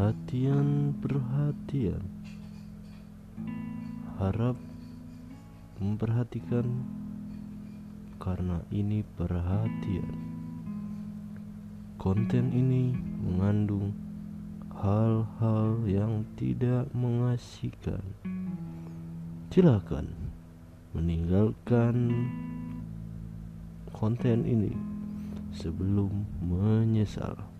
Perhatian, perhatian. Harap memperhatikan karena ini perhatian. Konten ini mengandung hal-hal yang tidak mengasihkan. Silakan meninggalkan konten ini sebelum menyesal.